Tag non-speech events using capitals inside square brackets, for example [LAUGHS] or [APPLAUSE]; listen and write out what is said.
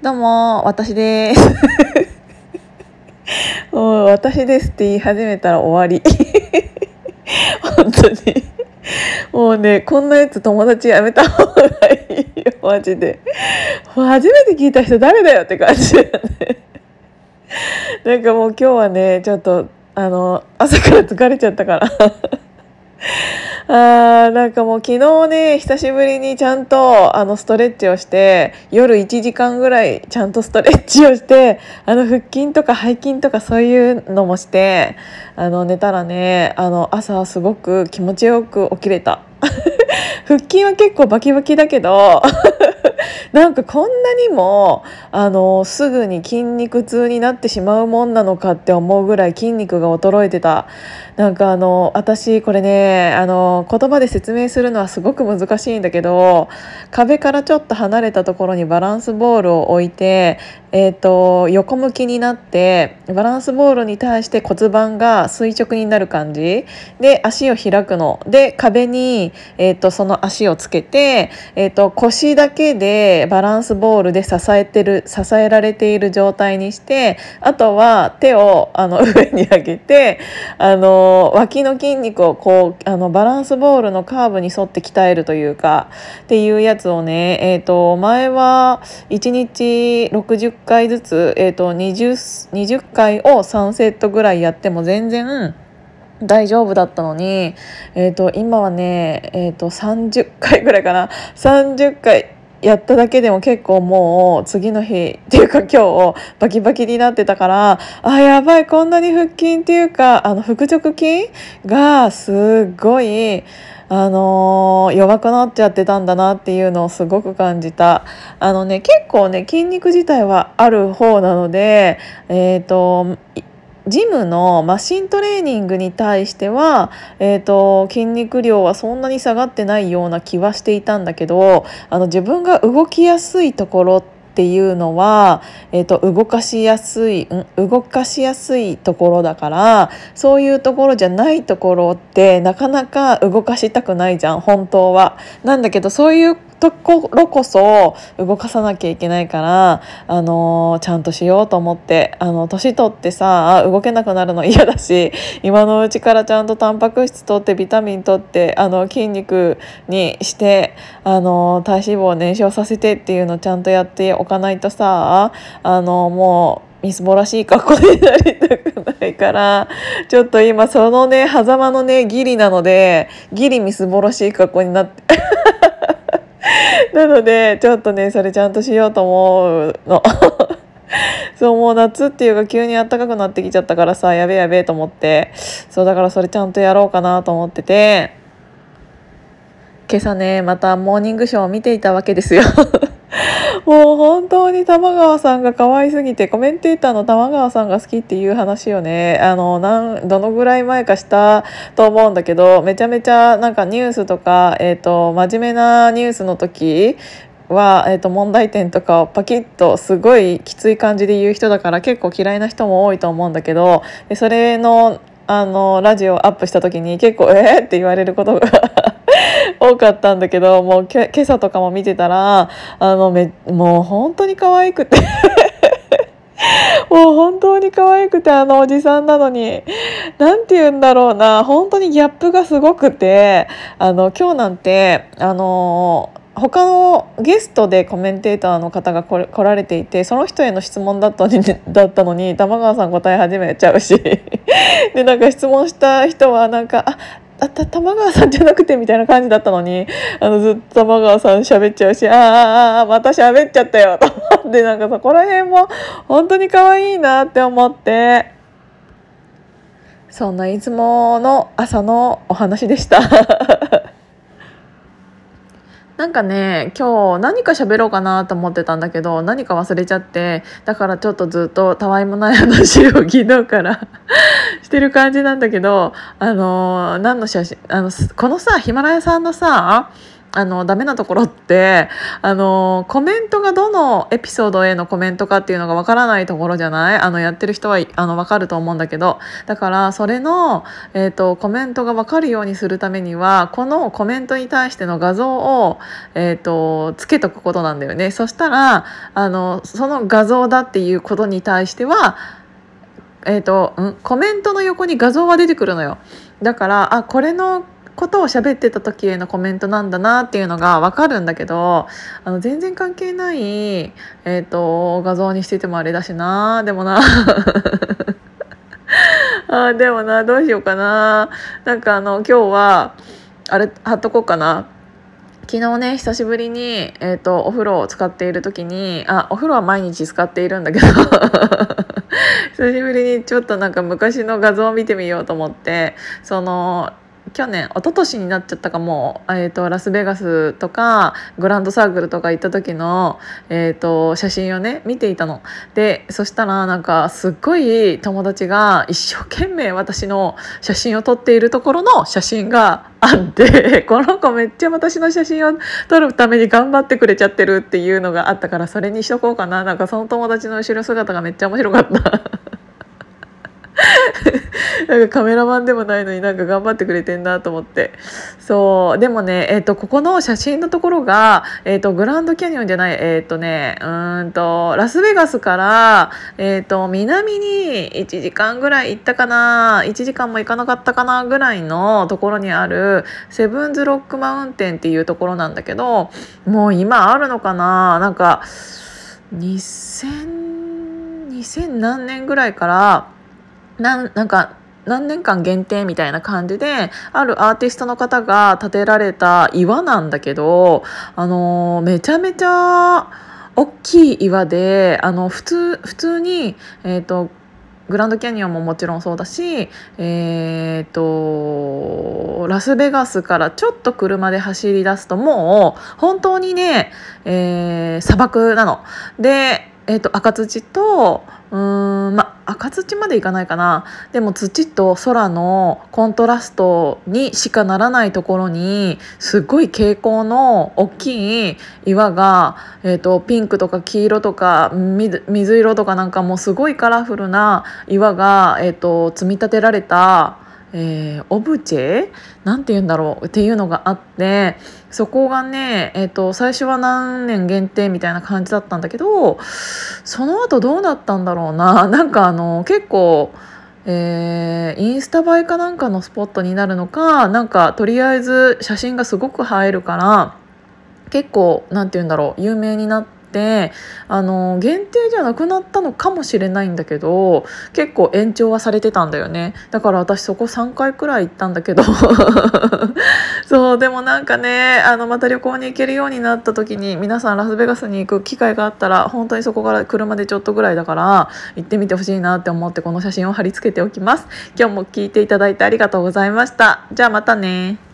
どうも私です。もう私ですって言い始めたら終わり。本当に。もうねこんなやつ友達やめた方がいいよ。マジで。初めて聞いた人誰だよって感じだよね。なんかもう今日はねちょっとあの朝から疲れちゃったから。[LAUGHS] あーなんかもう昨日ね久しぶりにちゃんとあのストレッチをして夜1時間ぐらいちゃんとストレッチをしてあの腹筋とか背筋とかそういうのもしてあの寝たらねあの朝すごく気持ちよく起きれた。[LAUGHS] 腹筋は結構バキバキだけどなんかこんなにもあのすぐに筋肉痛になってしまうもんなのかって思うぐらい筋肉が衰えてた。なんかあの私これねあの言葉で説明するのはすごく難しいんだけど壁からちょっと離れたところにバランスボールを置いて、えーと、横向きになってバランスボールに対して骨盤が垂直になる感じ。で足を開くの。で壁に、えーと、その足をつけて、えーと腰だけでバランスボールで支えてる支えられている状態にしてあとは手をあの [LAUGHS] 上に上げてあの脇の筋肉をこうあのバランスボールのカーブに沿って鍛えるというかっていうやつをね、えーと、前は1日60回ずつ、えーと、20, 20回を3セットぐらいやっても全然大丈夫だったのに、えーと、今はね、えー、と30回ぐらいかな。30回やっただけでも結構もう次の日っていうか今日バキバキになってたからあやばいこんなに腹筋っていうかあの腹直筋がすごいあのー、弱くなっちゃってたんだなっていうのをすごく感じた。あのね結構ね筋肉自体はある方なのでえっ、ー、とジムのマシントレーニングに対しては、えーと、筋肉量はそんなに下がってないような気はしていたんだけどあの自分が動きやすいところっていうのは、えーと、動かしやすい動かしやすいところだからそういうところじゃないところってなかなか動かしたくないじゃん本当は。なんだけどそういうところこそ動かさなきゃいけないから、あの、ちゃんとしようと思ってあの年取ってさ動けなくなるの [LAUGHS] 嫌だし今のうちからちゃんとタンパク質取ってビタミン取ってあの筋肉にして、あの、体脂肪を燃焼させてっていうのをちゃんとやっておかないとさ、あの、もうみすぼらしい格好になりたくないからちょっと今そのね狭間のねギリなのでギリみすぼらしい格好になって。[LAUGHS] なのでちょっとねそれちゃんとしようと思うの。[LAUGHS] そうもう夏っていうか急に暖かくなってきちゃったからさやべえやべえと思って。そうだからそれちゃんとやろうかなと思ってて。今朝ねまたモーニングショーを見ていたわけですよ。もう本当に玉川さんが可愛すぎてコメンテーターの玉川さんが好きっていう話をね。あのなんどのぐらい前かしたと思うんだけどめちゃめちゃなんかニュースとか、えーと、真面目なニュースの時は、えー、と問題点とかをパキッとすごいきつい感じで言う人だから結構嫌いな人も多いと思うんだけどそれのあのラジオアップした時に結構「えー!」って言われることが [LAUGHS] 多かったんだけどもう今朝とかも見てたらあのめもう本当に可愛くて。[LAUGHS] もう本当に可愛くてあのおじさんなのに。何て言うんだろうな。本当にギャップがすごくて。あの今日なんてあの他のゲストでコメンテーターの方が来られていてその人への質問だったのに [LAUGHS] だったのに玉川さん答え始めちゃうし。[LAUGHS] でなんか質問した人はなんか「ああた玉川さんじゃなくてみたいな感じだったのにあのずっと玉川さん喋っちゃうしああああまた喋っちゃったよ。と思ってなんかそこら辺も本当に可愛いなって思って。そんないつもの朝のお話でした。[LAUGHS] なんかね今日何か喋ろうかなと思ってたんだけど何か忘れちゃってだからちょっとずっとたわいもない話を昨日から [LAUGHS] してる感じなんだけどあの何の写真あのこのさヒマラヤさんのさあのダメなところってあのコメントがどのエピソードへのコメントかっていうのがわからないところじゃない？あのやってる人はあの分かると思うんだけど。だからそれの、えーと、コメントが分かるようにするためにはこのコメントに対しての画像を、えーと、つけとくことなんだよね。そしたらあのその画像だっていうことに対してはえーとうん、コメントの横に画像は出てくるのよ。だからあこれのことを喋ってた時へのコメントなんだなっていうのが分かるんだけどあの全然関係ない、えーと、画像にしててもあれだしな。でもな。[LAUGHS] あでもな。どうしようかな。なんかあの今日はあれ貼っとこうかな。昨日ね久しぶりに、えーと、お風呂を使っている時にあお風呂は毎日使っているんだけど。[LAUGHS] 久しぶりにちょっとなんか昔の画像を見てみようと思ってその去年一昨年になっちゃったかも、えーと、ラスベガスとかグランドサークルとか行った時の、えーと、写真をね見ていたの。でそしたらなんかすっごい友達が一生懸命私の写真を撮っているところの写真があって [LAUGHS] この子めっちゃ私の写真を撮るために頑張ってくれちゃってるっていうのがあったからそれにしとこうかななんかその友達の後ろ姿がめっちゃ面白かった。なんかカメラマンでもないのになんか頑張ってくれてんなと思って。そう。でもね、えーと、ここの写真のところが、えーと、グランドキャニオンじゃないえっ、ー、とねうんとラスベガスから、えーと、南に1時間ぐらい行ったかな1時間も行かなかったかなぐらいのところにあるセブンズロックマウンテンっていうところなんだけどもう今あるのかななんか2000 2000何年ぐらいからなんなんか何年間限定みたいな感じであるアーティストの方が建てられた岩なんだけどあのめちゃめちゃ大きい岩であの普通普通に、えーと、グランドキャニオンももちろんそうだし、えーと、ラスベガスからちょっと車で走り出すともう本当にね、えー、砂漠なの。で、えーと赤土とうーんまあ赤土までいかないかな。でも土と空のコントラストにしかならないところにすっごい蛍光の大きい岩が、えーと、ピンクとか黄色とか水色とかなんかもうすごいカラフルな岩が、えーと積み立てられたえー、オブチェ？なんて言うんだろう？っていうのがあってそこがね、えーと、最初は何年限定みたいな感じだったんだけどその後どうなったんだろうな？[LAUGHS] なんかあの結構、えー、インスタ映えかなんかのスポットになるのかなんかとりあえず写真がすごく映えるから結構なんて言うんだろう？有名になって。ってあの限定じゃなくなったのかもしれないんだけど結構延長はされてたんだよね。だから私そこ3回くらい行ったんだけど。[LAUGHS] そうでもなんかねあのまた旅行に行けるようになった時に皆さんラスベガスに行く機会があったら本当にそこから車でちょっとぐらいだから行ってみてほしいなって思ってこの写真を貼り付けておきます。今日も聞いていただいてありがとうございました。じゃあまたね。